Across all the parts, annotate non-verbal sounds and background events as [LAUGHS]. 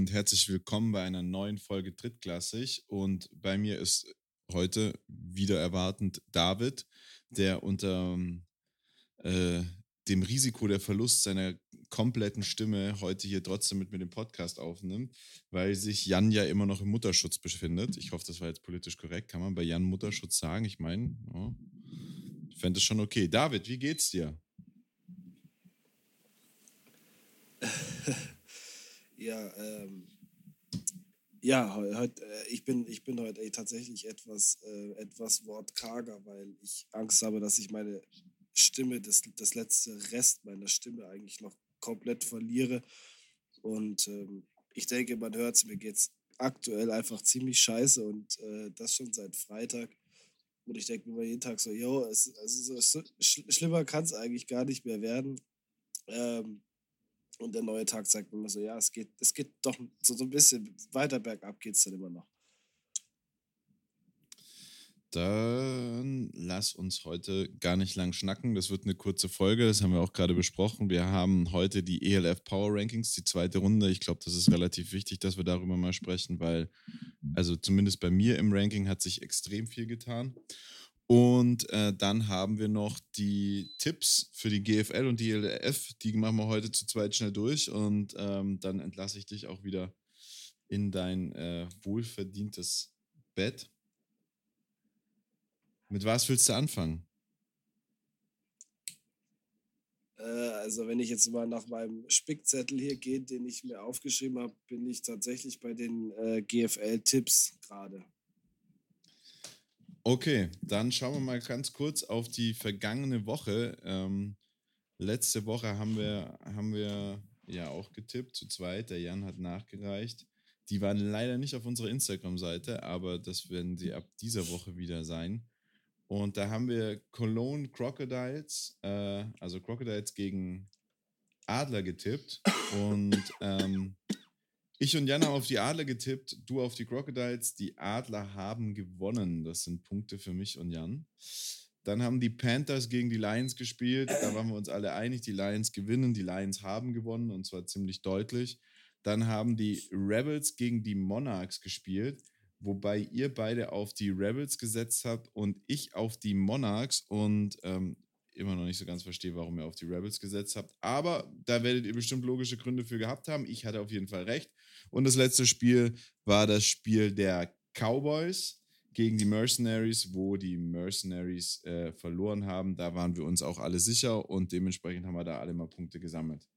und herzlich willkommen bei einer neuen Folge Drittklassig. Und bei mir ist heute wieder erwartend David, der unter äh, dem Risiko der Verlust seiner kompletten Stimme heute hier trotzdem mit mir den Podcast aufnimmt, weil sich Jan ja immer noch im Mutterschutz befindet. Ich hoffe, das war jetzt politisch korrekt. Kann man bei Jan Mutterschutz sagen? Ich meine, ja, ich fände es schon okay. David, wie geht's dir? [LAUGHS] ja, ähm, ja, heute, äh, ich bin, ich bin heute ey, tatsächlich etwas, äh, etwas wortkarger, weil ich Angst habe, dass ich meine Stimme, das, das letzte Rest meiner Stimme eigentlich noch komplett verliere. Und ähm, ich denke, man hört es, mir geht es aktuell einfach ziemlich scheiße und äh, das schon seit Freitag. Und ich denke mir jeden Tag so, yo, es, es sch schlimmer kann es eigentlich gar nicht mehr werden. Ähm, und der neue Tag sagt mir so, ja, es geht, es geht doch so, so ein bisschen weiter bergab geht es dann immer noch. Dann lass uns heute gar nicht lang schnacken. Das wird eine kurze Folge, das haben wir auch gerade besprochen. Wir haben heute die ELF Power Rankings, die zweite Runde. Ich glaube, das ist relativ wichtig, dass wir darüber mal sprechen, weil, also zumindest bei mir im Ranking hat sich extrem viel getan. Und äh, dann haben wir noch die Tipps für die GFL und die ELF. Die machen wir heute zu zweit schnell durch und ähm, dann entlasse ich dich auch wieder in dein äh, wohlverdientes Bett. Mit was willst du anfangen? Äh, also wenn ich jetzt mal nach meinem Spickzettel hier gehe, den ich mir aufgeschrieben habe, bin ich tatsächlich bei den äh, GFL-Tipps gerade. Okay, dann schauen wir mal ganz kurz auf die vergangene Woche. Ähm, letzte Woche haben wir, haben wir ja auch getippt, zu zweit. Der Jan hat nachgereicht. Die waren leider nicht auf unserer Instagram-Seite, aber das werden sie ab dieser Woche wieder sein. Und da haben wir Cologne Crocodiles, äh, also Crocodiles gegen Adler getippt. Und ähm, ich und Jan haben auf die Adler getippt, du auf die Crocodiles. Die Adler haben gewonnen. Das sind Punkte für mich und Jan. Dann haben die Panthers gegen die Lions gespielt. Da waren wir uns alle einig, die Lions gewinnen. Die Lions haben gewonnen und zwar ziemlich deutlich. Dann haben die Rebels gegen die Monarchs gespielt wobei ihr beide auf die Rebels gesetzt habt und ich auf die Monarchs und ähm, immer noch nicht so ganz verstehe, warum ihr auf die Rebels gesetzt habt. Aber da werdet ihr bestimmt logische Gründe für gehabt haben. Ich hatte auf jeden Fall recht. Und das letzte Spiel war das Spiel der Cowboys gegen die Mercenaries, wo die Mercenaries äh, verloren haben. Da waren wir uns auch alle sicher und dementsprechend haben wir da alle mal Punkte gesammelt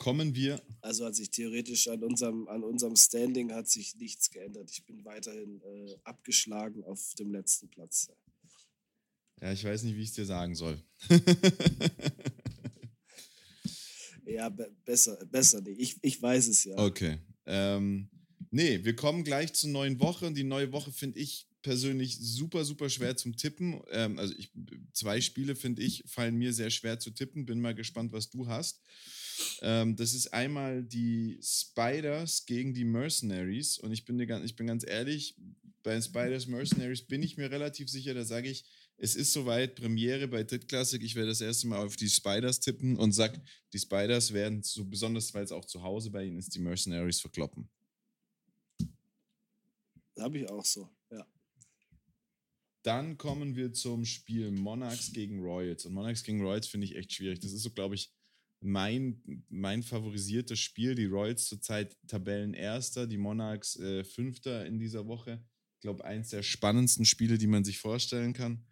kommen wir. Also hat sich theoretisch an unserem, an unserem Standing hat sich nichts geändert. Ich bin weiterhin äh, abgeschlagen auf dem letzten Platz. Ja, ich weiß nicht, wie ich es dir sagen soll. [LAUGHS] ja, be besser, besser nicht. Ich, ich weiß es ja. Okay. Ähm, nee, wir kommen gleich zur neuen Woche und die neue Woche finde ich persönlich super, super schwer zum Tippen. Ähm, also ich, zwei Spiele, finde ich, fallen mir sehr schwer zu tippen. Bin mal gespannt, was du hast. Ähm, das ist einmal die Spiders gegen die Mercenaries. Und ich bin, dir, ich bin ganz ehrlich, bei Spiders Mercenaries bin ich mir relativ sicher, da sage ich, es ist soweit, Premiere bei Drittklassik. Ich werde das erste Mal auf die Spiders tippen und sage, die Spiders werden, so besonders weil es auch zu Hause bei ihnen ist, die Mercenaries verkloppen. Habe ich auch so, ja. Dann kommen wir zum Spiel Monarchs gegen Royals. Und Monarchs gegen Royals finde ich echt schwierig. Das ist so, glaube ich, mein, mein favorisiertes Spiel. Die Royals zurzeit Tabellenerster, die Monarchs äh, Fünfter in dieser Woche. Ich glaube, eins der spannendsten Spiele, die man sich vorstellen kann.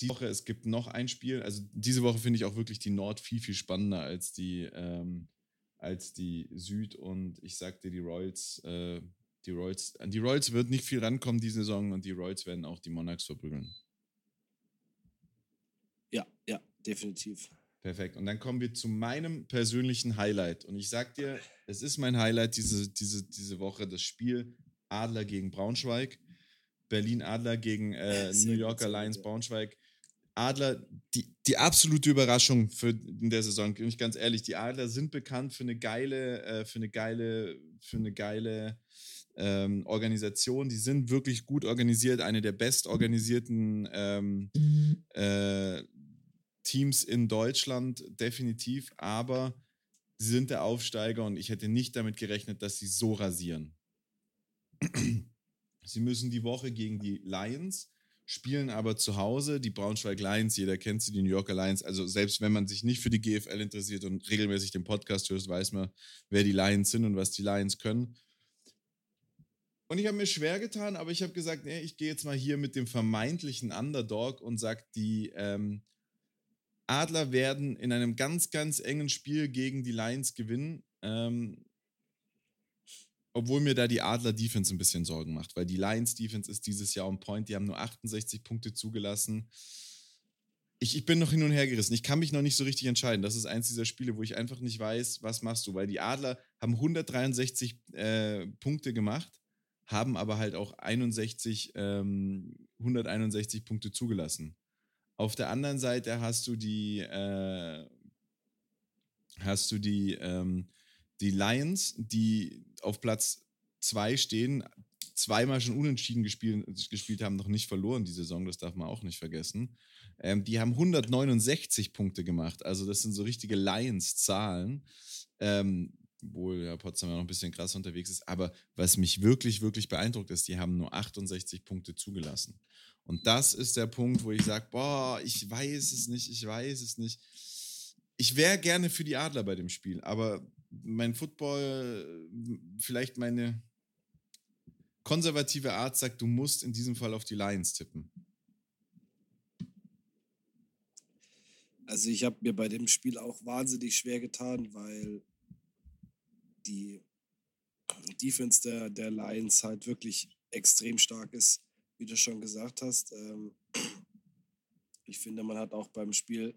Die Woche, es gibt noch ein Spiel. Also diese Woche finde ich auch wirklich die Nord viel, viel spannender als die, ähm, als die Süd. Und ich sagte, die Royals, äh, die Royals, an die Royals wird nicht viel rankommen diese Saison und die Royals werden auch die Monarchs verprügeln. Ja, ja, definitiv. Perfekt. Und dann kommen wir zu meinem persönlichen Highlight. Und ich sag dir, es ist mein Highlight diese, diese, diese Woche, das Spiel Adler gegen Braunschweig. Berlin Adler gegen äh, [LAUGHS] New Yorker Lions Braunschweig. Adler, die, die absolute Überraschung für in der Saison. Bin ich ganz ehrlich, die Adler sind bekannt für eine geile, äh, für eine geile, für eine geile ähm, Organisation. Die sind wirklich gut organisiert, eine der bestorganisierten ähm, äh, Teams in Deutschland definitiv, aber sie sind der Aufsteiger und ich hätte nicht damit gerechnet, dass sie so rasieren. [CLEARS THROAT] sie müssen die Woche gegen die Lions, spielen aber zu Hause die Braunschweig Lions, jeder kennt sie, die New Yorker Lions. Also selbst wenn man sich nicht für die GFL interessiert und regelmäßig den Podcast hört, weiß man, wer die Lions sind und was die Lions können. Und ich habe mir schwer getan, aber ich habe gesagt, nee, ich gehe jetzt mal hier mit dem vermeintlichen Underdog und sage, die ähm, Adler werden in einem ganz, ganz engen Spiel gegen die Lions gewinnen. Ähm, obwohl mir da die Adler Defense ein bisschen Sorgen macht, weil die Lions Defense ist dieses Jahr on point. Die haben nur 68 Punkte zugelassen. Ich, ich bin noch hin und her gerissen. Ich kann mich noch nicht so richtig entscheiden. Das ist eins dieser Spiele, wo ich einfach nicht weiß, was machst du, weil die Adler haben 163 äh, Punkte gemacht, haben aber halt auch 61, ähm, 161 Punkte zugelassen. Auf der anderen Seite hast du die, äh, hast du die, ähm, die Lions, die auf Platz zwei stehen, zweimal schon unentschieden gespielt, gespielt haben, noch nicht verloren die Saison, das darf man auch nicht vergessen. Ähm, die haben 169 Punkte gemacht, also das sind so richtige Lions-Zahlen. Ähm, obwohl ja Potsdam ja noch ein bisschen krass unterwegs ist. Aber was mich wirklich, wirklich beeindruckt ist, die haben nur 68 Punkte zugelassen. Und das ist der Punkt, wo ich sage, boah, ich weiß es nicht, ich weiß es nicht. Ich wäre gerne für die Adler bei dem Spiel, aber mein Football, vielleicht meine konservative Art sagt, du musst in diesem Fall auf die Lions tippen. Also ich habe mir bei dem Spiel auch wahnsinnig schwer getan, weil die Defense der, der Lions halt wirklich extrem stark ist, wie du schon gesagt hast. Ähm, ich finde, man hat auch beim Spiel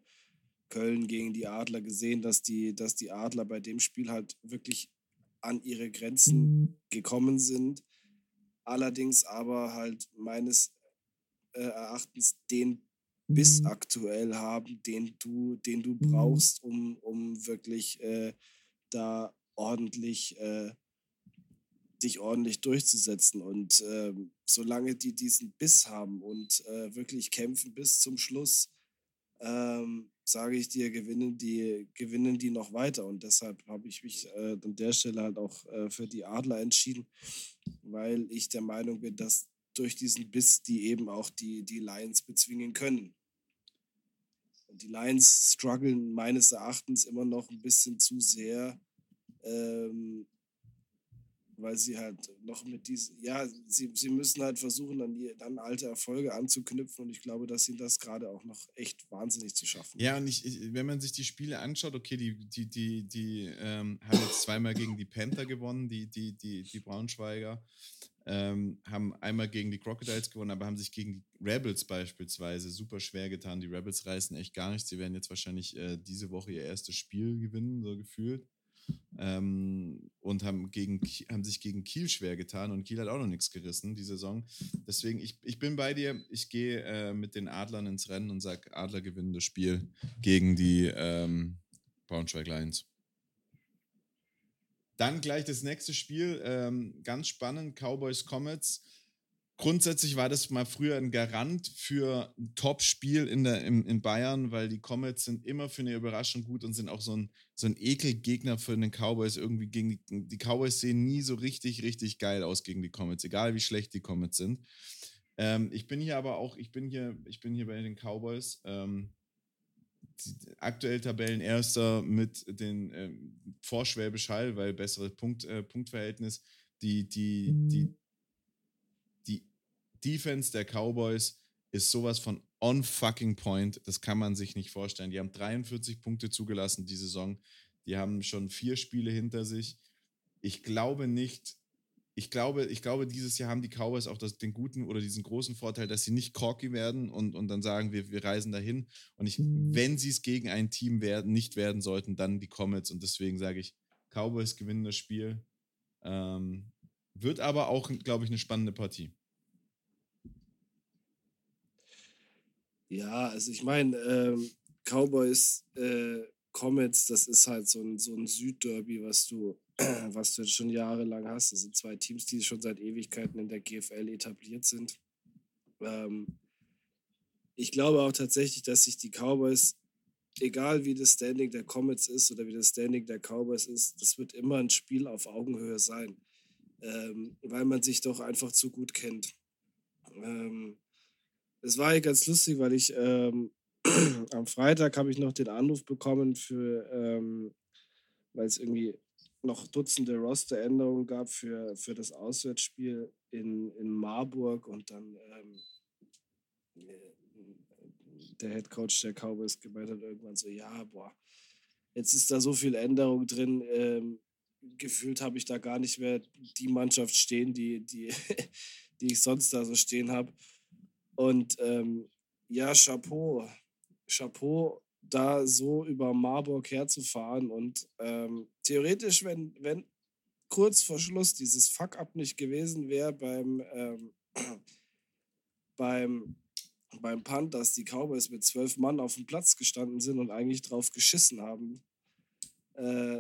Köln gegen die Adler gesehen, dass die, dass die Adler bei dem Spiel halt wirklich an ihre Grenzen gekommen sind. Allerdings aber halt meines äh, Erachtens den bis aktuell haben, den du, den du brauchst, um, um wirklich äh, da ordentlich äh, dich ordentlich durchzusetzen. Und äh, solange die diesen Biss haben und äh, wirklich kämpfen bis zum Schluss, ähm, sage ich dir, gewinnen die, gewinnen die noch weiter. Und deshalb habe ich mich äh, an der Stelle halt auch äh, für die Adler entschieden, weil ich der Meinung bin, dass durch diesen Biss die eben auch die, die Lions bezwingen können. Und die Lions strugglen meines Erachtens immer noch ein bisschen zu sehr ähm, weil sie halt noch mit diesen, ja, sie, sie müssen halt versuchen, an, die, an alte Erfolge anzuknüpfen und ich glaube, dass ihnen das gerade auch noch echt wahnsinnig zu schaffen. Ja, und ich, ich, wenn man sich die Spiele anschaut, okay, die, die, die, die ähm, haben jetzt zweimal gegen die Panther gewonnen, die, die, die, die Braunschweiger, ähm, haben einmal gegen die Crocodiles gewonnen, aber haben sich gegen die Rebels beispielsweise super schwer getan. Die Rebels reißen echt gar nichts. Sie werden jetzt wahrscheinlich äh, diese Woche ihr erstes Spiel gewinnen, so gefühlt ähm, und haben, gegen, haben sich gegen Kiel schwer getan und Kiel hat auch noch nichts gerissen die Saison. Deswegen, ich, ich bin bei dir. Ich gehe äh, mit den Adlern ins Rennen und sage, Adler gewinnen das Spiel gegen die ähm, Braunschweig Lions. Dann gleich das nächste Spiel, ähm, ganz spannend, Cowboys Comets grundsätzlich war das mal früher ein Garant für ein Top-Spiel in, in, in Bayern, weil die Comets sind immer für eine Überraschung gut und sind auch so ein, so ein Ekelgegner für den Cowboys. Irgendwie gegen die, die Cowboys sehen nie so richtig, richtig geil aus gegen die Comets, egal wie schlecht die Comets sind. Ähm, ich bin hier aber auch, ich bin hier, ich bin hier bei den Cowboys. Ähm, aktuell Tabellenerster mit den ähm, Vorschwäbisch Hall, weil besseres Punkt, äh, Punktverhältnis. Die, die, die mhm. Defense der Cowboys ist sowas von on fucking point. Das kann man sich nicht vorstellen. Die haben 43 Punkte zugelassen die Saison. Die haben schon vier Spiele hinter sich. Ich glaube nicht, ich glaube, ich glaube, dieses Jahr haben die Cowboys auch das, den guten oder diesen großen Vorteil, dass sie nicht corky werden und, und dann sagen, wir, wir reisen dahin. Und ich, mhm. wenn sie es gegen ein Team werden, nicht werden sollten, dann die Comets. Und deswegen sage ich, Cowboys gewinnen das Spiel. Ähm, wird aber auch, glaube ich, eine spannende Partie. Ja, also ich meine, ähm, Cowboys, äh, Comets, das ist halt so ein, so ein Südderby, was du, [CLEARS THROAT] was du jetzt schon jahrelang hast. Das sind zwei Teams, die schon seit Ewigkeiten in der GFL etabliert sind. Ähm, ich glaube auch tatsächlich, dass sich die Cowboys egal wie das Standing der Comets ist oder wie das Standing der Cowboys ist, das wird immer ein Spiel auf Augenhöhe sein, ähm, weil man sich doch einfach zu gut kennt. Ähm, es war ganz lustig, weil ich ähm, [CLEARS THROAT] am Freitag habe ich noch den Anruf bekommen für, ähm, weil es irgendwie noch Dutzende Rosteränderungen gab für, für das Auswärtsspiel in, in Marburg und dann ähm, der Head Coach der Cowboys gemeint hat irgendwann so, ja, boah, jetzt ist da so viel Änderung drin, ähm, gefühlt habe ich da gar nicht mehr die Mannschaft stehen, die, die, [LAUGHS] die ich sonst da so stehen habe. Und ähm, ja, Chapeau, Chapeau, da so über Marburg herzufahren und ähm, theoretisch, wenn, wenn kurz vor Schluss dieses Fuck-up nicht gewesen wäre beim, ähm, [CLEARS THROAT] beim beim Punt, dass die Cowboys mit zwölf Mann auf dem Platz gestanden sind und eigentlich drauf geschissen haben, äh,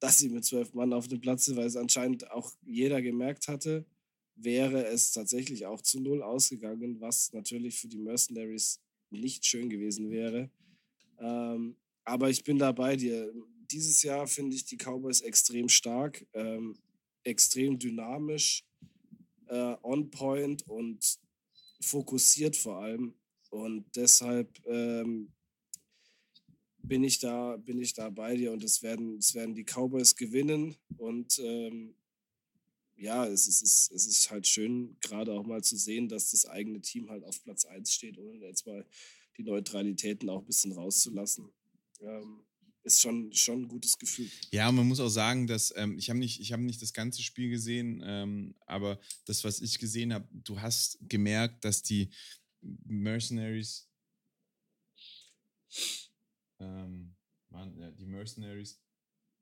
dass sie mit zwölf Mann auf dem Platz sind, weil es anscheinend auch jeder gemerkt hatte, wäre es tatsächlich auch zu null ausgegangen, was natürlich für die Mercenaries nicht schön gewesen wäre. Ähm, aber ich bin da bei dir. Dieses Jahr finde ich die Cowboys extrem stark, ähm, extrem dynamisch, äh, on point und fokussiert vor allem. Und deshalb ähm, bin ich da, bin ich da bei dir und es werden, es werden die Cowboys gewinnen. Und ähm, ja, es ist, es, ist, es ist halt schön, gerade auch mal zu sehen, dass das eigene Team halt auf Platz 1 steht, ohne jetzt mal die Neutralitäten auch ein bisschen rauszulassen. Ähm, ist schon, schon ein gutes Gefühl. Ja, man muss auch sagen, dass ähm, ich habe nicht, hab nicht das ganze Spiel gesehen, ähm, aber das, was ich gesehen habe, du hast gemerkt, dass die Mercenaries, ähm, man, ja, die Mercenaries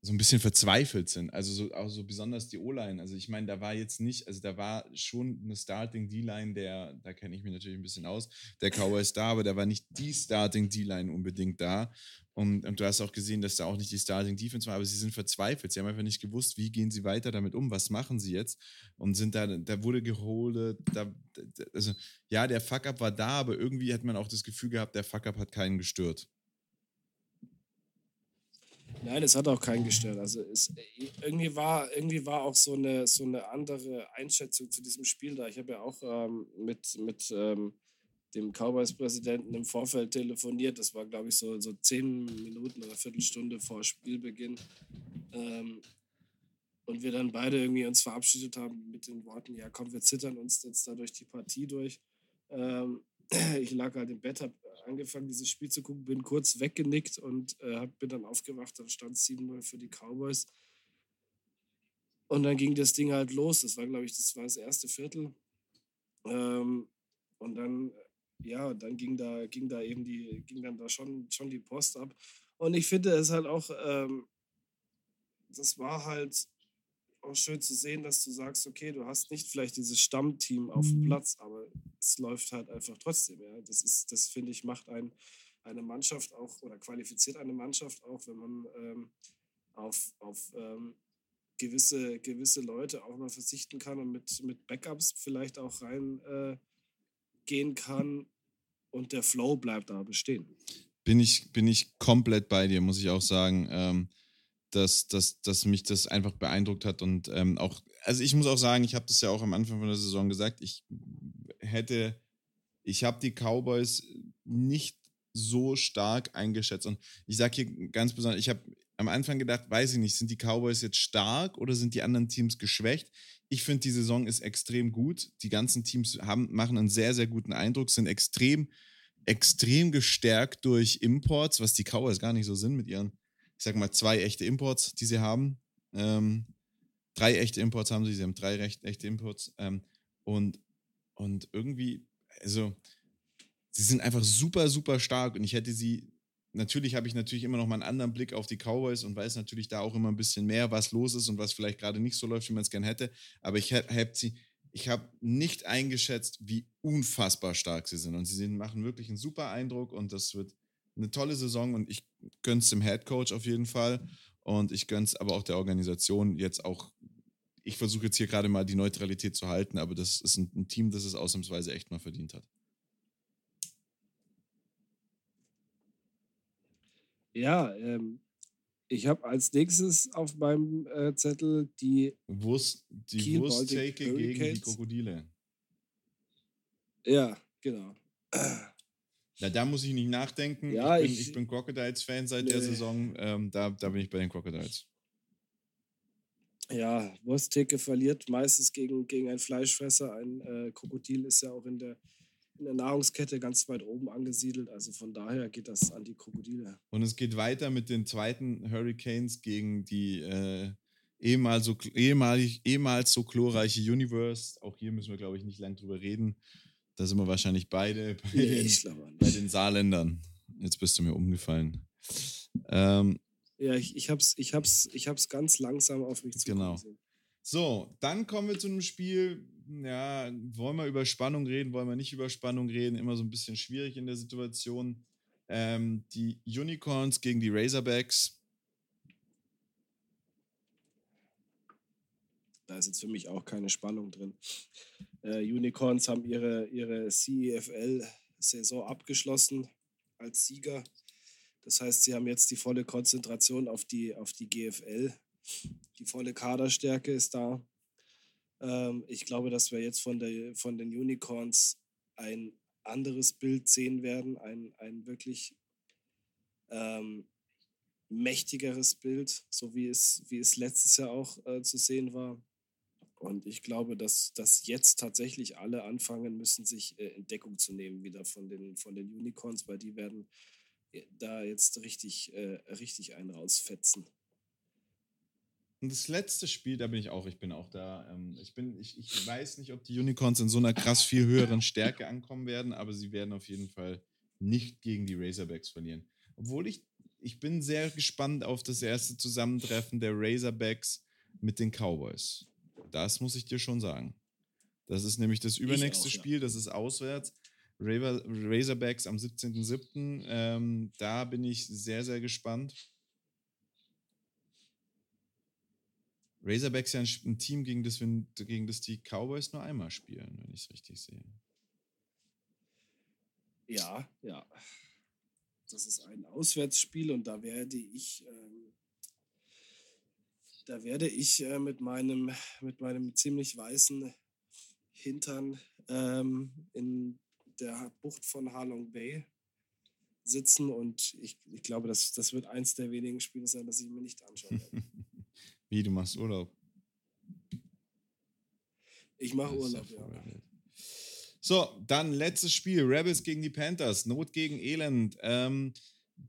so ein bisschen verzweifelt sind. Also so, auch so besonders die O-Line. Also ich meine, da war jetzt nicht, also da war schon eine Starting D-Line, der, da kenne ich mich natürlich ein bisschen aus, der Cowboys da, aber da war nicht die Starting D-Line unbedingt da. Und, und, du hast auch gesehen, dass da auch nicht die Starting Defense war, aber sie sind verzweifelt. Sie haben einfach nicht gewusst, wie gehen sie weiter damit um, was machen sie jetzt und sind da, da wurde geholt, da, also ja, der Fuck-Up war da, aber irgendwie hat man auch das Gefühl gehabt, der Fuck-Up hat keinen gestört. Nein, es hat auch keinen gestört. Also es, irgendwie, war, irgendwie war auch so eine, so eine andere Einschätzung zu diesem Spiel da. Ich habe ja auch ähm, mit, mit ähm, dem Cowboys-Präsidenten im Vorfeld telefoniert. Das war, glaube ich, so, so zehn Minuten oder Viertelstunde vor Spielbeginn. Ähm, und wir dann beide irgendwie uns verabschiedet haben mit den Worten, ja komm, wir zittern uns jetzt da durch die Partie durch. Ähm, [CLEARS THROAT] ich lag halt im Bett, habe angefangen, dieses Spiel zu gucken, bin kurz weggenickt und äh, bin dann aufgewacht, dann stand es 7-0 für die Cowboys. Und dann ging das Ding halt los. Das war, glaube ich, das war das erste Viertel. Ähm, und dann, ja, dann ging da, ging da eben die, ging dann da schon, schon die Post ab. Und ich finde es halt auch, ähm, das war halt auch schön zu sehen, dass du sagst, okay, du hast nicht vielleicht dieses Stammteam auf dem mhm. Platz, aber es läuft halt einfach trotzdem. Ja. Das ist, das finde ich, macht ein, eine Mannschaft auch oder qualifiziert eine Mannschaft auch, wenn man ähm, auf, auf ähm, gewisse, gewisse Leute auch mal verzichten kann und mit, mit Backups vielleicht auch reingehen äh, kann und der Flow bleibt da bestehen. Bin ich, bin ich komplett bei dir, muss ich auch sagen. Ähm, dass, dass, dass mich das einfach beeindruckt hat und ähm, auch, also ich muss auch sagen, ich habe das ja auch am Anfang von der Saison gesagt, ich hätte, ich habe die Cowboys nicht so stark eingeschätzt und ich sage hier ganz besonders, ich habe am Anfang gedacht, weiß ich nicht, sind die Cowboys jetzt stark oder sind die anderen Teams geschwächt? Ich finde, die Saison ist extrem gut. Die ganzen Teams haben, machen einen sehr, sehr guten Eindruck, sind extrem, extrem gestärkt durch Imports, was die Cowboys gar nicht so sind mit ihren ich sag mal, zwei echte Imports, die sie haben. Ähm, drei echte Imports haben sie, sie haben drei recht, echte Imports. Ähm, und, und irgendwie, also, sie sind einfach super, super stark und ich hätte sie, natürlich habe ich natürlich immer noch mal einen anderen Blick auf die Cowboys und weiß natürlich da auch immer ein bisschen mehr, was los ist und was vielleicht gerade nicht so läuft, wie man es gerne hätte. Aber ich habe sie, ich habe nicht eingeschätzt, wie unfassbar stark sie sind. Und sie sind, machen wirklich einen super Eindruck und das wird eine tolle Saison und ich gönne es dem Head Coach auf jeden Fall. Und ich gönne es aber auch der Organisation jetzt auch. Ich versuche jetzt hier gerade mal die Neutralität zu halten, aber das ist ein, ein Team, das es ausnahmsweise echt mal verdient hat. Ja, ähm, ich habe als nächstes auf meinem äh, Zettel die Wurst, die Wursttheke gegen die. Krokodile. Ja, genau. Ja, da muss ich nicht nachdenken. Ja, ich, bin, ich- ich bin Crocodiles-Fan seit der Nee. Saison. Ähm, da, da bin ich bei den Crocodiles. Ja, Wursttheke verliert meistens gegen, gegen einen Fleischfresser. Ein äh, Krokodil ist ja auch in der, in der Nahrungskette ganz weit oben angesiedelt. Also von daher geht das an die Krokodile. Und es geht weiter mit den zweiten Hurricanes gegen die äh, ehemals, so, ehemalig, ehemals so chlorreiche Universe. Auch hier müssen wir, glaube ich, nicht lang drüber reden. Da sind wir wahrscheinlich beide [LAUGHS] bei, Nee, den, bei den Saarländern. Jetzt bist du mir umgefallen. Ähm, Ja, ich, ich habe es ich hab's, ich hab's ganz langsam auf mich zukommen Genau. So, dann kommen wir zu einem Spiel. Ja, wollen wir über Spannung reden, wollen wir nicht über Spannung reden? Immer so ein bisschen schwierig in der Situation. Ähm, die Unicorns gegen die Razorbacks. Da ist jetzt für mich auch keine Spannung drin. Äh, Unicorns haben ihre, ihre CEFL-Saison abgeschlossen als Sieger. Das heißt, sie haben jetzt die volle Konzentration auf die, auf die GFL. Die volle Kaderstärke ist da. Ähm, ich glaube, dass wir jetzt von, der, von den Unicorns ein anderes Bild sehen werden, ein, ein wirklich ähm, mächtigeres Bild, so wie es, wie es letztes Jahr auch äh, zu sehen war. Und ich glaube, dass, dass jetzt tatsächlich alle anfangen müssen, sich äh, in Deckung zu nehmen wieder von den, von den Unicorns, weil die werden äh, da jetzt richtig, äh, richtig einen rausfetzen. Und das letzte Spiel, da bin ich auch, ich bin auch da. Ähm, ich, bin, ich, ich weiß nicht, ob die Unicorns in so einer krass viel höheren Stärke ankommen werden, aber sie werden auf jeden Fall nicht gegen die Razorbacks verlieren. Obwohl ich, ich bin sehr gespannt auf das erste Zusammentreffen der Razorbacks mit den Cowboys. Das muss ich dir schon sagen. Das ist nämlich das übernächste auch, ja. Spiel, das ist auswärts. Razorbacks am 17.07. Ähm, da bin ich sehr, sehr gespannt. Razorbacks ja ein, ein Team, gegen das, wir, gegen das die Cowboys nur einmal spielen, wenn ich es richtig sehe. Ja, ja. Das ist ein Auswärtsspiel und da werde ich, ähm, da werde ich äh, mit meinem, mit meinem ziemlich weißen Hintern ähm, in der Bucht von Halong Bay sitzen und ich, ich glaube, das, das wird eins der wenigen Spiele sein, das ich mir nicht anschauen werde. [LAUGHS] Wie, du machst Urlaub? Ich mache Urlaub, ja. vorbereitet. So, dann letztes Spiel. Rebels gegen die Panthers. Not gegen Elend. Ähm,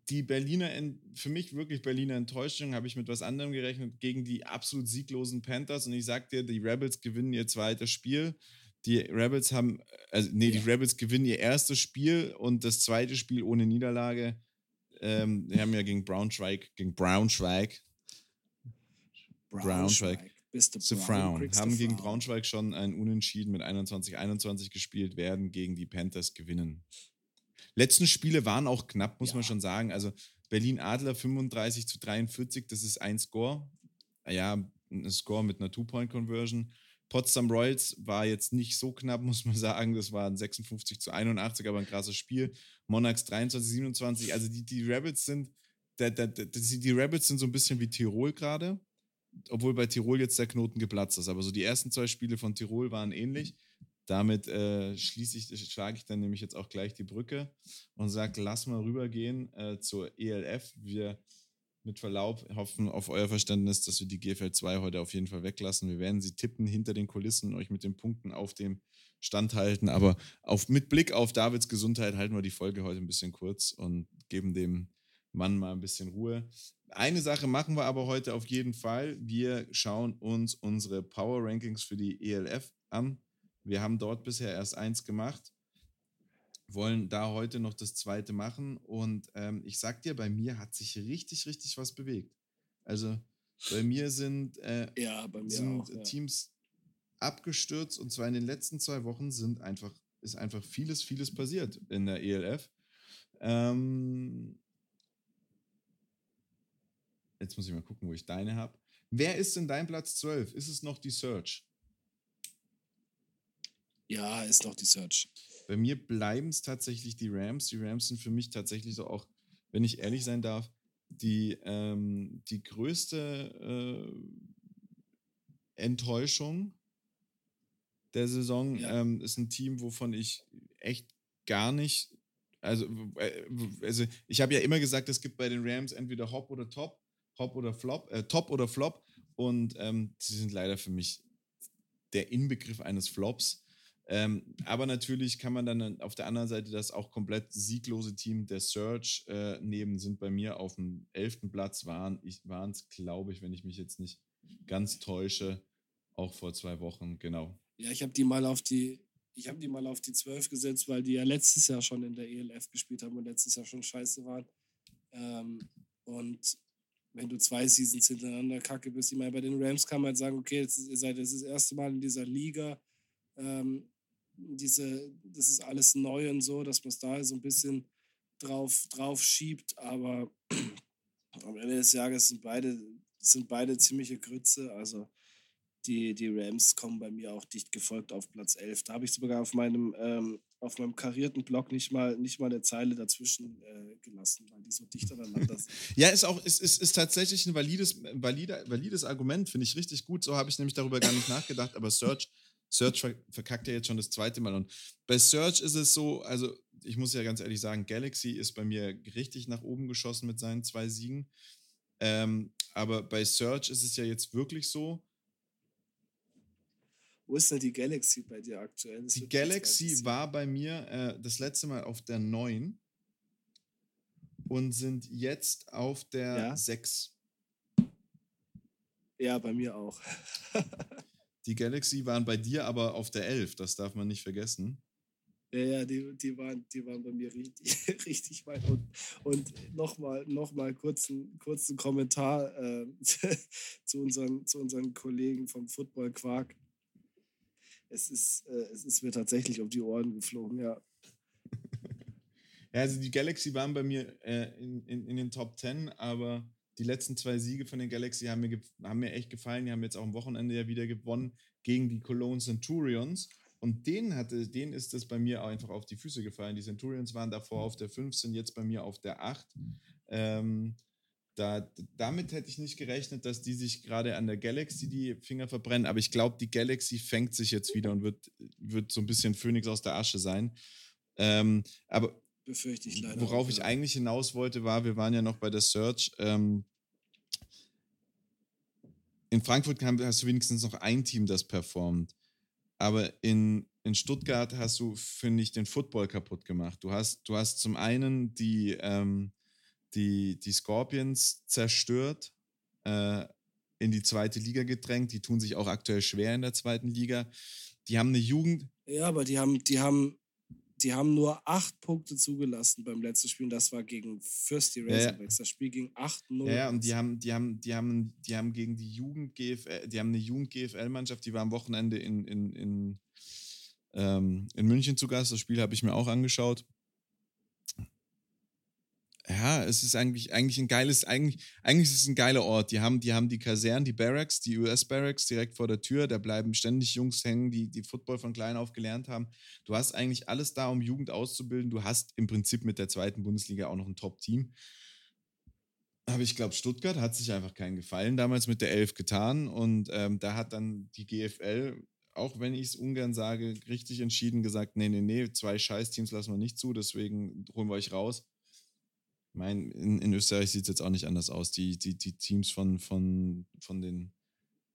die Berliner, für mich wirklich Berliner Enttäuschung, habe ich mit was anderem gerechnet, gegen die absolut sieglosen Panthers. Und ich sag dir, die Rebels gewinnen ihr zweites Spiel. Die Rebels haben, also nee, die Ja. Rebels gewinnen ihr erstes Spiel und das zweite Spiel ohne Niederlage. Ähm, die haben ja gegen Braunschweig, gegen Braunschweig, Braunschweig. Bist du Brown, Haben gegen. Braunschweig schon ein Unentschieden mit 21-21 gespielt, werden gegen die Panthers gewinnen. Letzten Spiele waren auch knapp, muss man Ja. schon sagen. Also Berlin Adler 35 zu 43, das ist ein Score. Ja, ein Score mit einer Two-Point-Conversion. Potsdam Royals war jetzt nicht so knapp, [LAUGHS] muss man sagen. Das war ein 56 zu 81, aber ein krasses Spiel. Monarchs 23, 27. Also die, die Rebels sind, der, die die Rebels sind so ein bisschen wie Tirol gerade obwohl bei Tirol jetzt der Knoten geplatzt ist. Aber so die ersten zwei Spiele von Tirol waren ähnlich. Damit äh, schließe ich, schlage ich dann nämlich jetzt auch gleich die Brücke und sage, lass mal rübergehen äh, zur ELF. Wir mit Verlaub hoffen auf euer Verständnis, dass wir die GFL 2 heute auf jeden Fall weglassen. Wir werden sie tippen hinter den Kulissen und euch mit den Punkten auf dem Stand halten. Aber auf, mit Blick auf Davids Gesundheit halten wir die Folge heute ein bisschen kurz und geben dem Mann mal ein bisschen Ruhe. Eine Sache machen wir aber heute auf jeden Fall. Wir schauen uns unsere Power Rankings für die ELF an. Wir haben dort bisher erst eins gemacht, wollen da heute noch das zweite machen. Und ähm, ich sag dir, bei mir hat sich richtig, richtig was bewegt. Also bei mir sind, äh, Ja, bei mir sind auch. Ja. Teams abgestürzt und zwar in den letzten zwei Wochen sind einfach, ist einfach vieles, vieles passiert in der ELF. Ähm, Jetzt muss ich mal gucken, wo ich deine habe. Wer ist denn dein Platz 12? Ist es noch die Search? Ja, ist noch die Search. Bei mir bleiben es tatsächlich die Rams. Die Rams sind für mich tatsächlich so auch, wenn ich ehrlich sein darf, die, ähm, die größte äh, Enttäuschung der Saison ja. ähm, ist ein Team, wovon ich echt gar nicht, also, äh, also ich habe ja immer gesagt, es gibt bei den Rams entweder Hop oder Top, Hop oder Flop, äh, Top oder Flop und ähm, sie sind leider für mich der Inbegriff eines Flops. Ähm, aber natürlich kann man dann auf der anderen Seite das auch komplett sieglose Team der Search äh, nehmen, sind bei mir auf dem elften Platz, waren es, glaube ich, wenn ich mich jetzt nicht ganz täusche, auch vor zwei Wochen, genau. Ja, ich habe die mal auf die, ich habe die mal auf die 12 gesetzt, weil die ja letztes Jahr schon in der ELF gespielt haben und letztes Jahr schon scheiße waren. Ähm, und wenn du zwei Seasons hintereinander kacke bist, ich meine, bei den Rams kann man halt sagen, okay, jetzt, ihr seid das, das erste Mal in dieser Liga. Ähm, diese, das ist alles neu und so, dass man es da so ein bisschen drauf, drauf schiebt, aber [CLEARS THROAT] am Ende des Jahres sind beide, sind beide ziemliche Grütze. Also die, die Rams kommen bei mir auch dicht gefolgt auf Platz 11. Da habe ich sogar auf meinem, ähm, auf meinem karierten Blog nicht mal, nicht mal eine Zeile dazwischen äh, gelassen, weil die so dicht aneinander sind. [LAUGHS] ja, ist auch ist, ist, ist tatsächlich ein valides, valider, valides Argument, finde ich richtig gut. So habe ich nämlich darüber gar nicht nachgedacht, aber Search, Search verkackt ja jetzt schon das zweite Mal. Und bei Search ist es so, also ich muss ja ganz ehrlich sagen, Galaxy ist bei mir richtig nach oben geschossen mit seinen zwei Siegen. Ähm, aber bei Search ist es ja jetzt wirklich so, wo ist denn die Galaxy bei dir aktuell? Das die Galaxy war bei mir äh, das letzte Mal auf der 9 und sind jetzt auf der ja? 6. Ja, bei mir auch. [LAUGHS] die Galaxy waren bei dir aber auf der 11, das darf man nicht vergessen. Ja, ja, die, die, waren, die waren bei mir richtig, [LAUGHS] richtig weit. Und, und nochmal noch mal kurzen, kurzen Kommentar äh, [LAUGHS] zu, unseren, zu unseren Kollegen vom Football Quark es ist, äh, es ist mir tatsächlich um die Ohren geflogen, ja. [LAUGHS] ja, also die Galaxy waren bei mir äh, in, in, in den Top 10, aber die letzten zwei Siege von den Galaxy haben mir, haben mir echt gefallen. Die haben jetzt auch am Wochenende ja wieder gewonnen gegen die Cologne Centurions. Und denen, hatte, denen ist das bei mir einfach auf die Füße gefallen. Die Centurions waren davor auf der 5, sind jetzt bei mir auf der 8. Ähm, da, damit hätte ich nicht gerechnet, dass die sich gerade an der Galaxy die Finger verbrennen. Aber ich glaube, die Galaxy fängt sich jetzt wieder und wird, wird so ein bisschen Phönix aus der Asche sein. Ähm, aber befürchte ich leider. Worauf auch, ich ja. eigentlich hinaus wollte, war, wir waren ja noch bei der Search. Ähm, in Frankfurt hast du wenigstens noch ein Team, das performt. Aber in, in Stuttgart hast du, finde ich, den Football kaputt gemacht. Du hast, du hast zum einen die, ähm, die, die Scorpions zerstört, äh, in die zweite Liga gedrängt. Die tun sich auch aktuell schwer in der zweiten Liga. Die haben eine Jugend. Ja, aber die haben, die haben, die haben nur acht Punkte zugelassen beim letzten Spiel. Das war gegen Fürsti Razorbacks. Ja, das Spiel ging 8-0. Ja, und die haben, die haben, die haben, die haben gegen die Jugend GFL, die haben eine Jugend GFL-Mannschaft, die war am Wochenende in, in, in, ähm, in München zu Gast. Das Spiel habe ich mir auch angeschaut ja, es ist eigentlich, eigentlich ein geiles, eigentlich, eigentlich ist es ein geiler Ort. Die haben, die haben die Kasernen, die Barracks, die US-Barracks direkt vor der Tür. Da bleiben ständig Jungs hängen, die, die Football von klein auf gelernt haben. Du hast eigentlich alles da, um Jugend auszubilden. Du hast im Prinzip mit der zweiten Bundesliga auch noch ein Top-Team. Aber ich glaube, Stuttgart hat sich einfach keinen Gefallen damals mit der Elf getan. Und ähm, da hat dann die GFL, auch wenn ich es ungern sage, richtig entschieden gesagt: Nee, nee, nee, zwei Scheißteams lassen wir nicht zu, deswegen holen wir euch raus mein, in, in Österreich sieht es jetzt auch nicht anders aus. Die, die, die Teams von, von, von den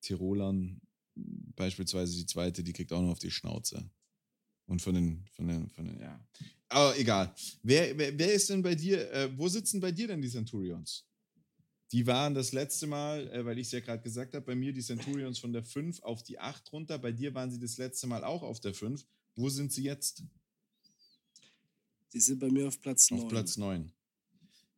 Tirolern, beispielsweise die zweite, die kriegt auch noch auf die Schnauze. Und von den, von den, von den, ja. Aber egal. Wer, wer, wer ist denn bei dir, äh, wo sitzen bei dir denn die Centurions? Die waren das letzte Mal, äh, weil ich es ja gerade gesagt habe, bei mir die Centurions von der 5 auf die 8 runter. Bei dir waren sie das letzte Mal auch auf der 5. Wo sind sie jetzt? Die sind bei mir auf Platz 9. Auf Platz 9.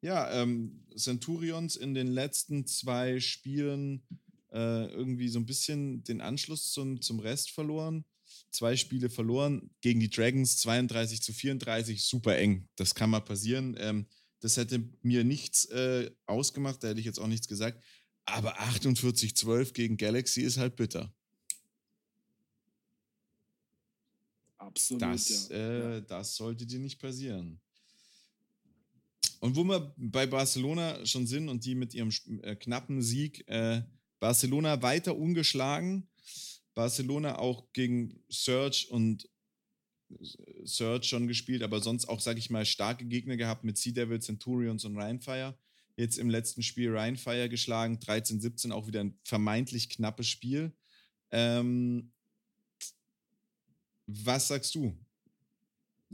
Ja, ähm, Centurions in den letzten zwei Spielen äh, irgendwie so ein bisschen den Anschluss zum, zum Rest verloren. Zwei Spiele verloren gegen die Dragons 32 zu 34, super eng. Das kann mal passieren. Ähm, das hätte mir nichts äh, ausgemacht, da hätte ich jetzt auch nichts gesagt. Aber 48-12 gegen Galaxy ist halt bitter. Absolut. Das, ja. Äh, das sollte dir nicht passieren. Und wo wir bei Barcelona schon sind und die mit ihrem äh, knappen Sieg, äh, Barcelona weiter ungeschlagen. Barcelona auch gegen Search und Search schon gespielt, aber sonst auch, sag ich mal, starke Gegner gehabt mit Sea Devils, Centurions und Rheinfire. Jetzt im letzten Spiel Rheinfire geschlagen, 13-17, auch wieder ein vermeintlich knappes Spiel. Ähm, was sagst du?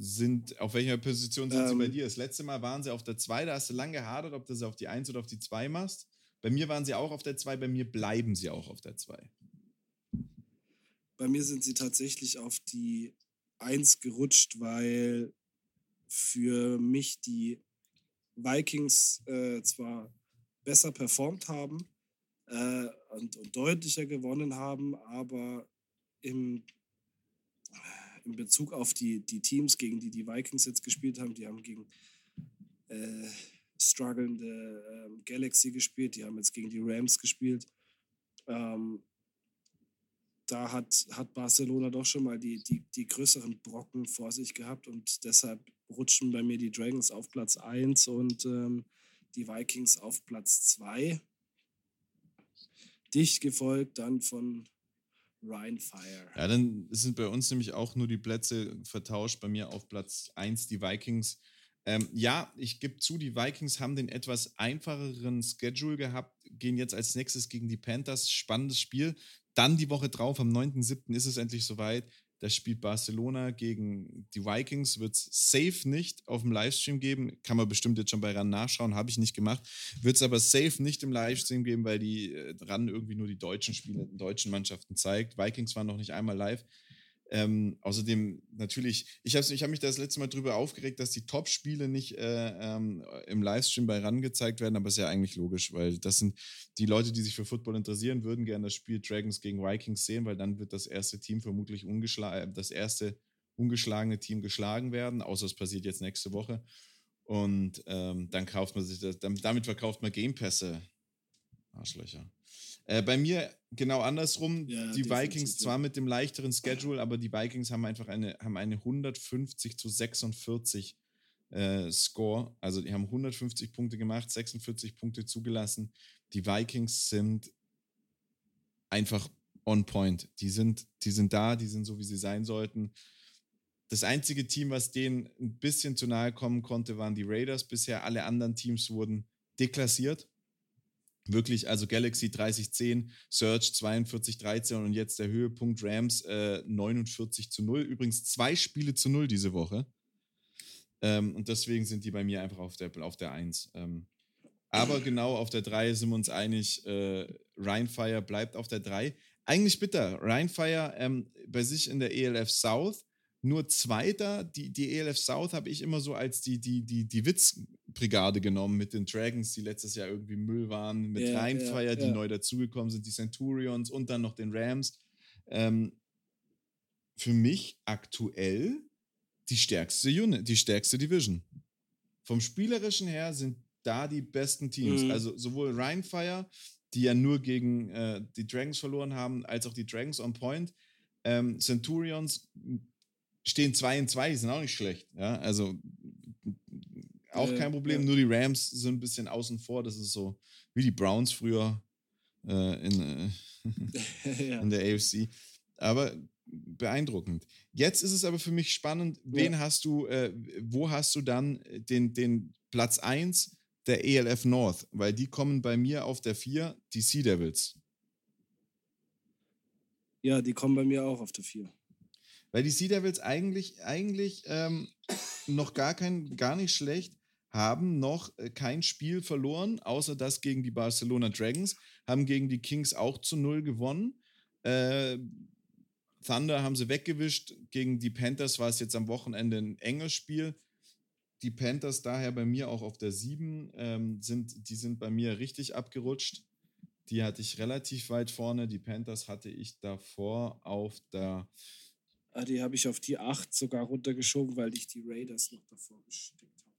Sind, auf welcher Position sind ähm, sie bei ähm. dir? Das letzte Mal waren sie auf der 2, da hast du lange gehadert, ob du sie auf die 1 oder auf die 2 machst. Bei mir waren sie auch auf der 2, bei mir bleiben sie auch auf der 2. Bei mir sind sie tatsächlich auf die 1 gerutscht, weil für mich die Vikings äh, zwar besser performt haben äh, und, und, deutlicher gewonnen haben, aber im, in Bezug auf die, die Teams, gegen die die Vikings jetzt gespielt haben, die haben gegen äh, strugglende ähm, Galaxy gespielt, die haben jetzt gegen die Rams gespielt. Ähm, da hat, hat Barcelona doch schon mal die, die, die größeren Brocken vor sich gehabt und deshalb rutschen bei mir die Dragons auf Platz 1 und ähm, die Vikings auf Platz 2. Dicht gefolgt dann von Ryan Fire. Ja, dann sind bei uns nämlich auch nur die Plätze vertauscht. Bei mir auf Platz 1 die Vikings. Ähm, ja, ich gebe zu, die Vikings haben den etwas einfacheren Schedule gehabt, gehen jetzt als nächstes gegen die Panthers. Spannendes Spiel. Dann die Woche drauf, am 9.7. ist es endlich soweit. Da spielt Barcelona gegen die Vikings. Wird es safe nicht auf dem Livestream geben. Kann man bestimmt jetzt schon bei RAN nachschauen. Habe ich nicht gemacht. Wird es aber safe nicht im Livestream geben, weil die äh, RAN irgendwie nur die deutschen Spiele, deutschen Mannschaften zeigt. Vikings waren noch nicht einmal live. Ähm, außerdem natürlich, ich habe ich hab mich das letzte Mal darüber aufgeregt, dass die Top-Spiele nicht äh, ähm, im Livestream bei RAN gezeigt werden, aber ist ja eigentlich logisch, weil das sind die Leute, die sich für Football interessieren, würden gerne das Spiel Dragons gegen Vikings sehen, weil dann wird das erste Team vermutlich ungeschlagen, äh, das erste ungeschlagene Team geschlagen werden, außer es passiert jetzt nächste Woche. Und ähm, dann kauft man sich das, damit verkauft man Game Pässe. Arschlöcher. Äh, bei mir genau andersrum. Ja, die Vikings zwar mit dem leichteren Schedule, aber die Vikings haben einfach eine, haben eine 150 zu 46 äh, Score. Also die haben 150 Punkte gemacht, 46 Punkte zugelassen. Die Vikings sind einfach on point. Die sind, die sind da, die sind so, wie sie sein sollten. Das einzige Team, was denen ein bisschen zu nahe kommen konnte, waren die Raiders. Bisher alle anderen Teams wurden deklassiert. Wirklich, also Galaxy 3010, Search 4213 und jetzt der Höhepunkt Rams äh, 49 zu 0. Übrigens zwei Spiele zu 0 diese Woche. Ähm, und deswegen sind die bei mir einfach auf der, auf der 1. Ähm, aber genau auf der 3 sind wir uns einig, äh, Rheinfire bleibt auf der 3. Eigentlich bitter. Rheinfire ähm, bei sich in der ELF South nur Zweiter. Die, die ELF South habe ich immer so als die, die, die, die Witzbrigade genommen mit den Dragons, die letztes Jahr irgendwie Müll waren, mit ja, Rheinfire, ja, die ja. neu dazugekommen sind, die Centurions und dann noch den Rams. Ähm, für mich aktuell die stärkste Unit, die stärkste Division. Vom Spielerischen her sind da die besten Teams. Mhm. Also sowohl Rheinfire, die ja nur gegen äh, die Dragons verloren haben, als auch die Dragons on Point. Ähm, Centurions stehen 2 in 2, die sind auch nicht schlecht. Ja, also auch kein Problem. Ja. Nur die Rams sind ein bisschen außen vor. Das ist so wie die Browns früher äh, in, äh, [LAUGHS] ja. in der AFC. Aber beeindruckend. Jetzt ist es aber für mich spannend, wen ja. hast du, äh, wo hast du dann den, den Platz 1 der ELF North? Weil die kommen bei mir auf der 4, die Sea Devils. Ja, die kommen bei mir auch auf der 4. Weil die Sea Devils eigentlich, eigentlich ähm, noch gar, kein, gar nicht schlecht haben noch äh, kein Spiel verloren, außer das gegen die Barcelona Dragons, haben gegen die Kings auch zu null gewonnen. Äh, Thunder haben sie weggewischt. Gegen die Panthers war es jetzt am Wochenende ein enges Spiel. Die Panthers daher bei mir auch auf der 7 ähm, sind, die sind bei mir richtig abgerutscht. Die hatte ich relativ weit vorne. Die Panthers hatte ich davor auf der die habe ich auf die 8 sogar runtergeschoben, weil ich die Raiders noch davor gesteckt habe.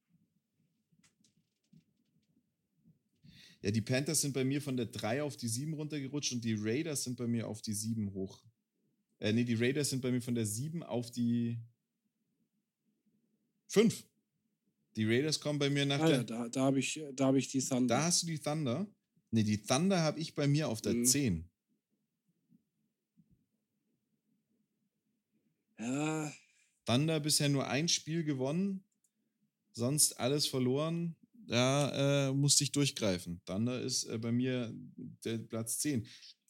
Ja, die Panthers sind bei mir von der 3 auf die 7 runtergerutscht und die Raiders sind bei mir auf die 7 hoch. Äh, nee, die Raiders sind bei mir von der 7 auf die 5. Die Raiders kommen bei mir nach Ah, der. ja, da da habe ich, da hab ich die Thunder. Da hast du die Thunder. Ne, die Thunder habe ich bei mir auf der Mhm. 10. ja, Thunder bisher nur ein Spiel gewonnen, sonst alles verloren. Da äh, musste ich durchgreifen. Thunder ist äh, bei mir der Platz 10.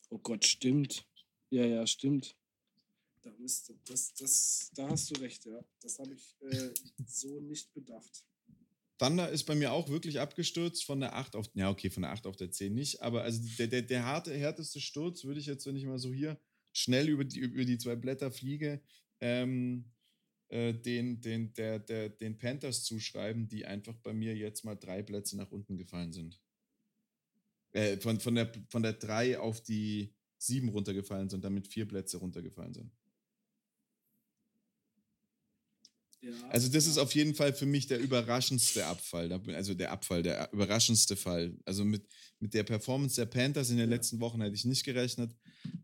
oh Gott, stimmt. Ja, ja, stimmt. Da, müsste, das, das, da hast du recht, ja. Das habe ich äh, so nicht bedacht. Thunder ist bei mir auch wirklich abgestürzt von der 8 auf, ja okay, von der 8 auf der 10 nicht, aber also der, der, der harte, härteste Sturz würde ich jetzt, wenn ich mal so hier schnell über die, über die zwei Blätter fliege, ähm, äh, den, den, der, der, den Panthers zuschreiben, die einfach bei mir jetzt mal drei Plätze nach unten gefallen sind. Äh, von, von, der, von der 3 auf die 7 runtergefallen sind, damit vier Plätze runtergefallen sind. Ja, Also das ist auf jeden Fall für mich der überraschendste Abfall, also der Abfall, der überraschendste Fall. Also mit, mit der Performance der Panthers in den Ja. letzten Wochen hätte ich nicht gerechnet.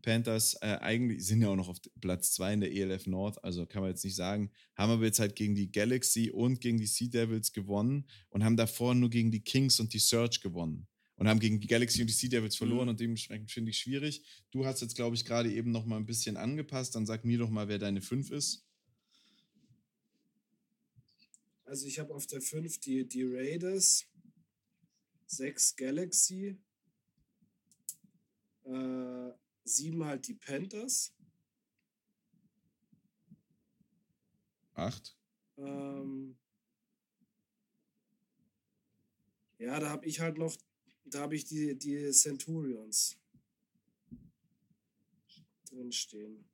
Panthers äh, eigentlich sind ja auch noch auf Platz 2 in der ELF North, also kann man jetzt nicht sagen. Haben aber jetzt halt gegen die Galaxy und gegen die Sea Devils gewonnen und haben davor nur gegen die Kings und die Surge gewonnen. Und haben gegen die Galaxy und die Sea Devils verloren Mhm. und dementsprechend finde ich schwierig. Du hast jetzt, glaube ich, gerade eben noch mal ein bisschen angepasst. Dann sag mir doch mal, wer deine 5 ist. Also ich habe auf der 5 die, die Raiders, 6 Galaxy, äh, 7 halt die Panthers, 8. Ähm, ja, da habe ich halt noch, da habe ich die, die Centurions drin stehen.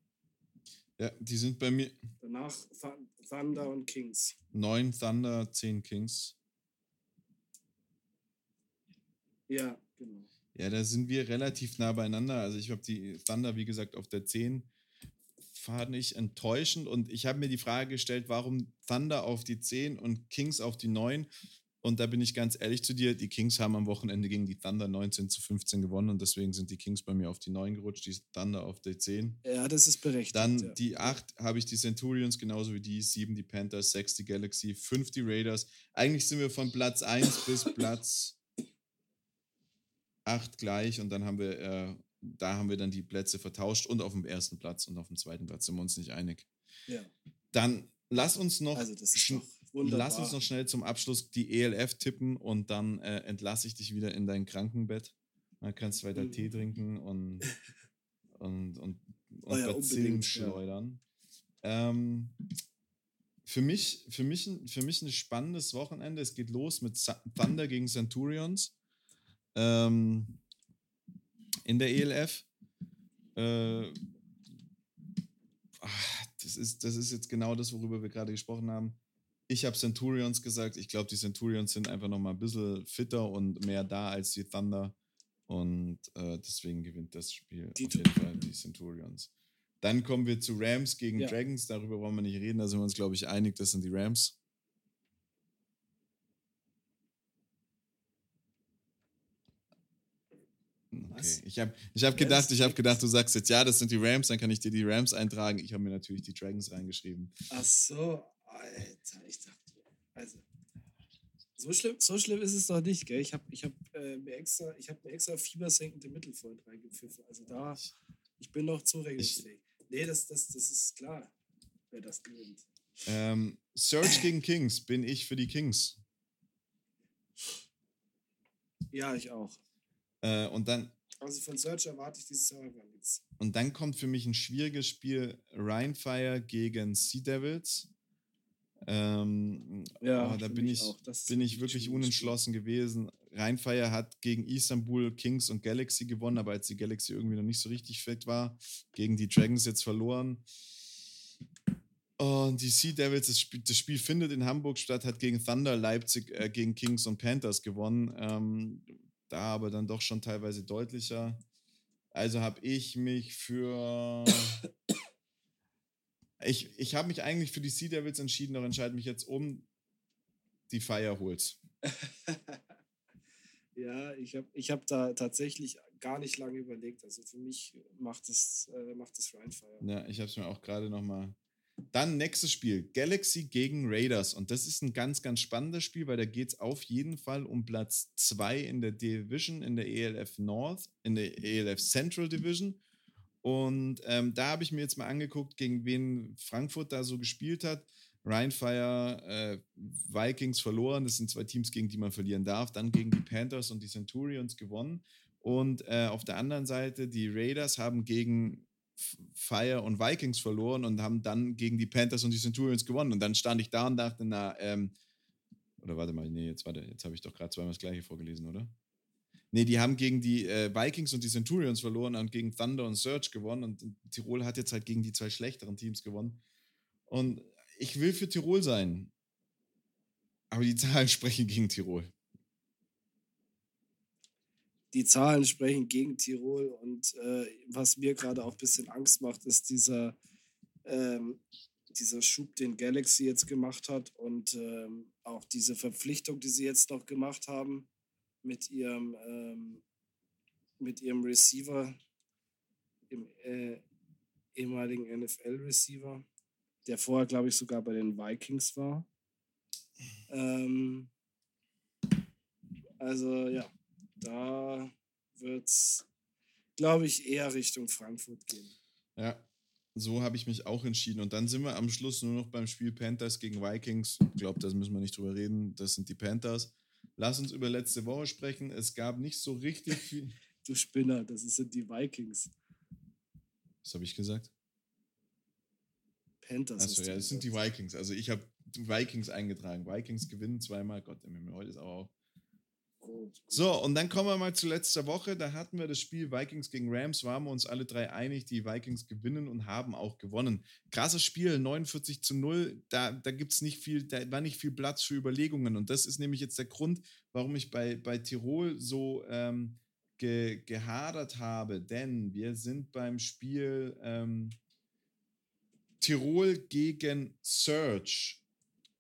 Ja, die sind bei mir Danach Thu- Thunder und Kings. 9 Thunder, 10 Kings. Ja, genau. Ja, da sind wir relativ nah beieinander. Also ich habe die Thunder, wie gesagt, auf der 10. Fand ich enttäuschend. Und ich habe mir die Frage gestellt, warum Thunder auf die 10 und Kings auf die 9. Und da bin ich ganz ehrlich zu dir, die Kings haben am Wochenende gegen die Thunder 19 zu 15 gewonnen und deswegen sind die Kings bei mir auf die 9 gerutscht, die Thunder auf die 10. Ja, das ist berechtigt. Dann ja. die 8 habe ich die Centurions, genauso wie die 7 die Panthers, 6 die Galaxy, 5 die Raiders. Eigentlich sind wir von Platz 1 bis Platz 8 gleich und dann haben wir, äh, da haben wir dann die Plätze vertauscht und auf dem ersten Platz und auf dem zweiten Platz sind wir uns nicht einig. Ja. Dann lass uns noch, Also das ist doch wunderbar. lass uns noch schnell zum Abschluss die ELF tippen und dann äh, entlasse ich dich wieder in dein Krankenbett. Dann kannst du weiter Mhm. Tee trinken und, [LAUGHS] und, und, und Oh ja, Bazillen unbedingt, ja. schleudern. Ähm, für, mich, für, mich, ein- für mich ein spannendes Wochenende. Es geht los mit Thunder gegen Centurions ähm, in der ELF. Äh, ah, das, ist, das ist jetzt genau das, worüber wir gerade gesprochen haben. Ich habe Centurions gesagt. Ich glaube, die Centurions sind einfach noch mal ein bisschen fitter und mehr da als die Thunder. Und äh, deswegen gewinnt das Spiel Die auf jeden Fall die Centurions. Dann kommen wir zu Rams gegen Ja. Dragons. Darüber wollen wir nicht reden. Da sind wir uns, glaube ich, einig. Das sind die Rams. Okay. Ich habe ich hab gedacht, ich habe gedacht, du sagst jetzt, ja, das sind die Rams, dann kann ich dir die Rams eintragen. Ich habe mir natürlich die Dragons reingeschrieben. Ach so, Alter, ich dachte, also so schlimm, so schlimm ist es doch nicht, gell? Ich habe ich hab, äh, mir extra, ich habe mir extra fiebersenkende Mittelfreund reingepfiffen. Also da, ich bin noch zurechnungsfähig. Nee, das, das, das ist klar, wer das gewinnt. Ähm, Search gegen Kings, bin ich für die Kings. Ja, ich auch. Äh, und, dann, Also von Search erwarte ich dieses Jahr gar nichts. und dann kommt für mich ein schwieriges Spiel: Rheinfire gegen Sea Devils. Ähm, Ja, oh, da für bin ich. Das bin ich wirklich unentschlossen gewesen. Rheinfire hat gegen Istanbul, Kings und Galaxy gewonnen, aber als die Galaxy irgendwie noch nicht so richtig fit war, gegen die Dragons jetzt verloren. Und die Sea Devils, das Spiel, das Spiel findet in Hamburg statt, hat gegen Thunder, Leipzig, äh, gegen Kings und Panthers gewonnen. Ähm, da aber dann doch schon teilweise deutlicher. Also habe ich mich für. Ich ich habe mich eigentlich für die Sea Devils entschieden, doch entscheide mich jetzt um die Fireholes. [LAUGHS] Ja, ich habe ich hab da tatsächlich gar nicht lange überlegt. Also für mich macht es, äh, macht es Rheinfire. Ja, ich habe es mir auch gerade nochmal Dann nächstes Spiel, Galaxy gegen Raiders. Und das ist ein ganz, ganz spannendes Spiel, weil da geht es auf jeden Fall um Platz 2 in der Division, in der ELF North, in der ELF Central Division. Und ähm, da habe ich mir jetzt mal angeguckt, gegen wen Frankfurt da so gespielt hat. Rheinfire, äh, Vikings verloren. Das sind zwei Teams, gegen die man verlieren darf. Dann gegen die Panthers und die Centurions gewonnen. Und äh, auf der anderen Seite, die Raiders haben gegen Fire und Vikings verloren und haben dann gegen die Panthers und die Centurions gewonnen. Und dann stand ich da und dachte, na, ähm, oder warte mal, nee, jetzt jetzt habe ich doch gerade zweimal das gleiche vorgelesen, oder? Nee, die haben gegen die äh, Vikings und die Centurions verloren und gegen Thunder und Surge gewonnen. Und Tirol hat jetzt halt gegen die zwei schlechteren Teams gewonnen. Und ich will für Tirol sein. Aber die [LAUGHS] Zahlen sprechen gegen Tirol. Die Zahlen sprechen gegen Tirol und äh, was mir gerade auch ein bisschen Angst macht, ist dieser, ähm, dieser Schub, den Galaxy jetzt gemacht hat und ähm, auch diese Verpflichtung, die sie jetzt noch gemacht haben mit ihrem, ähm, mit ihrem Receiver, im äh, ehemaligen NFL-Receiver der vorher, glaube ich, sogar bei den Vikings war. Ähm, also ja, da wird es, glaube ich, eher Richtung Frankfurt gehen. Ja, so habe ich mich auch entschieden. Und dann sind wir am Schluss nur noch beim Spiel Panthers gegen Vikings. Ich glaube, da müssen wir nicht drüber reden. Das sind die Panthers. Lass uns über letzte Woche sprechen. Es gab nicht so richtig [LAUGHS] viel. du Spinner, das sind die Vikings. Was habe ich gesagt? Panthers. Achso, ja, das sind die Vikings. Also ich habe Vikings eingetragen. Vikings gewinnen zweimal. Gott, heute ist aber auch. So, und dann kommen wir mal zu letzter Woche. Da hatten wir das Spiel Vikings gegen Rams. Waren wir uns alle drei einig, die Vikings gewinnen und haben auch gewonnen. Krasses Spiel, 49 zu 0. Da, da gibt es nicht viel, da war nicht viel Platz für Überlegungen. Und das ist nämlich jetzt der Grund, warum ich bei, bei Tirol so ähm, ge, gehadert habe. Denn wir sind beim Spiel. Ähm, Tirol gegen Surge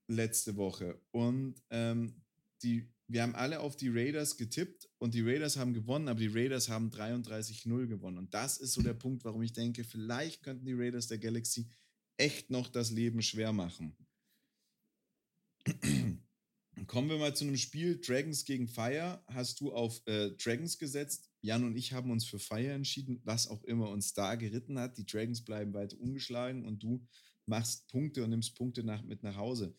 letzte Woche. Und ähm, die, wir haben alle auf die Raiders getippt und die Raiders haben gewonnen, aber die Raiders haben 33-0 gewonnen. Und das ist so der Punkt, warum ich denke, vielleicht könnten die Raiders der Galaxy echt noch das Leben schwer machen. [CLEARS THROAT] Kommen wir mal zu einem Spiel Dragons gegen Fire. Hast du auf äh, Dragons gesetzt? Jan und ich haben uns für Fire entschieden, was auch immer uns da geritten hat. Die Dragons bleiben weiter ungeschlagen und du machst Punkte und nimmst Punkte nach, mit nach Hause.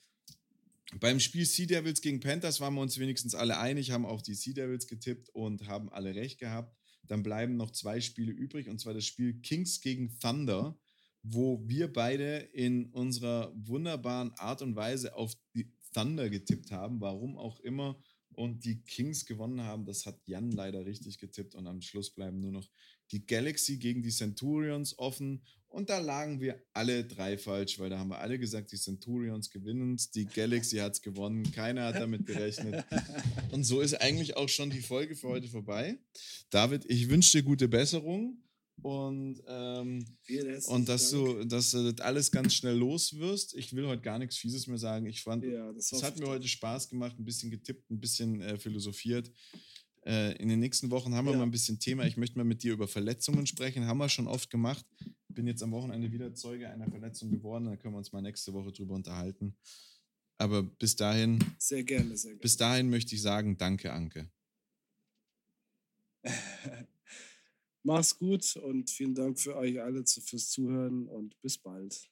Beim Spiel Sea Devils gegen Panthers waren wir uns wenigstens alle einig, haben auf die Sea Devils getippt und haben alle recht gehabt. Dann bleiben noch zwei Spiele übrig und zwar das Spiel Kings gegen Thunder, wo wir beide in unserer wunderbaren Art und Weise auf die Thunder getippt haben, warum auch immer und die Kings gewonnen haben. Das hat Jan leider richtig getippt und am Schluss bleiben nur noch die Galaxy gegen die Centurions offen und da lagen wir alle drei falsch, weil da haben wir alle gesagt, die Centurions gewinnen die Galaxy hat es gewonnen, keiner hat damit gerechnet. Und so ist eigentlich auch schon die Folge für heute vorbei. David, ich wünsche dir gute Besserung und, ähm, und dass du, dass du das alles ganz schnell los wirst. Ich will heute gar nichts Fieses mehr sagen. Ich fand, ja, das, das hat mir heute Spaß gemacht, ein bisschen getippt, ein bisschen äh, philosophiert. Äh, in den nächsten Wochen haben wir ja. mal ein bisschen Thema. Ich möchte mal mit dir über Verletzungen sprechen. Haben wir schon oft gemacht. Bin jetzt am Wochenende wieder Zeuge einer Verletzung geworden. Da können wir uns mal nächste Woche drüber unterhalten. Aber bis dahin. Sehr gerne, sehr gerne. Bis dahin möchte ich sagen, danke, Anke. [LAUGHS] Mach's gut und vielen Dank für euch alle fürs Zuhören und bis bald.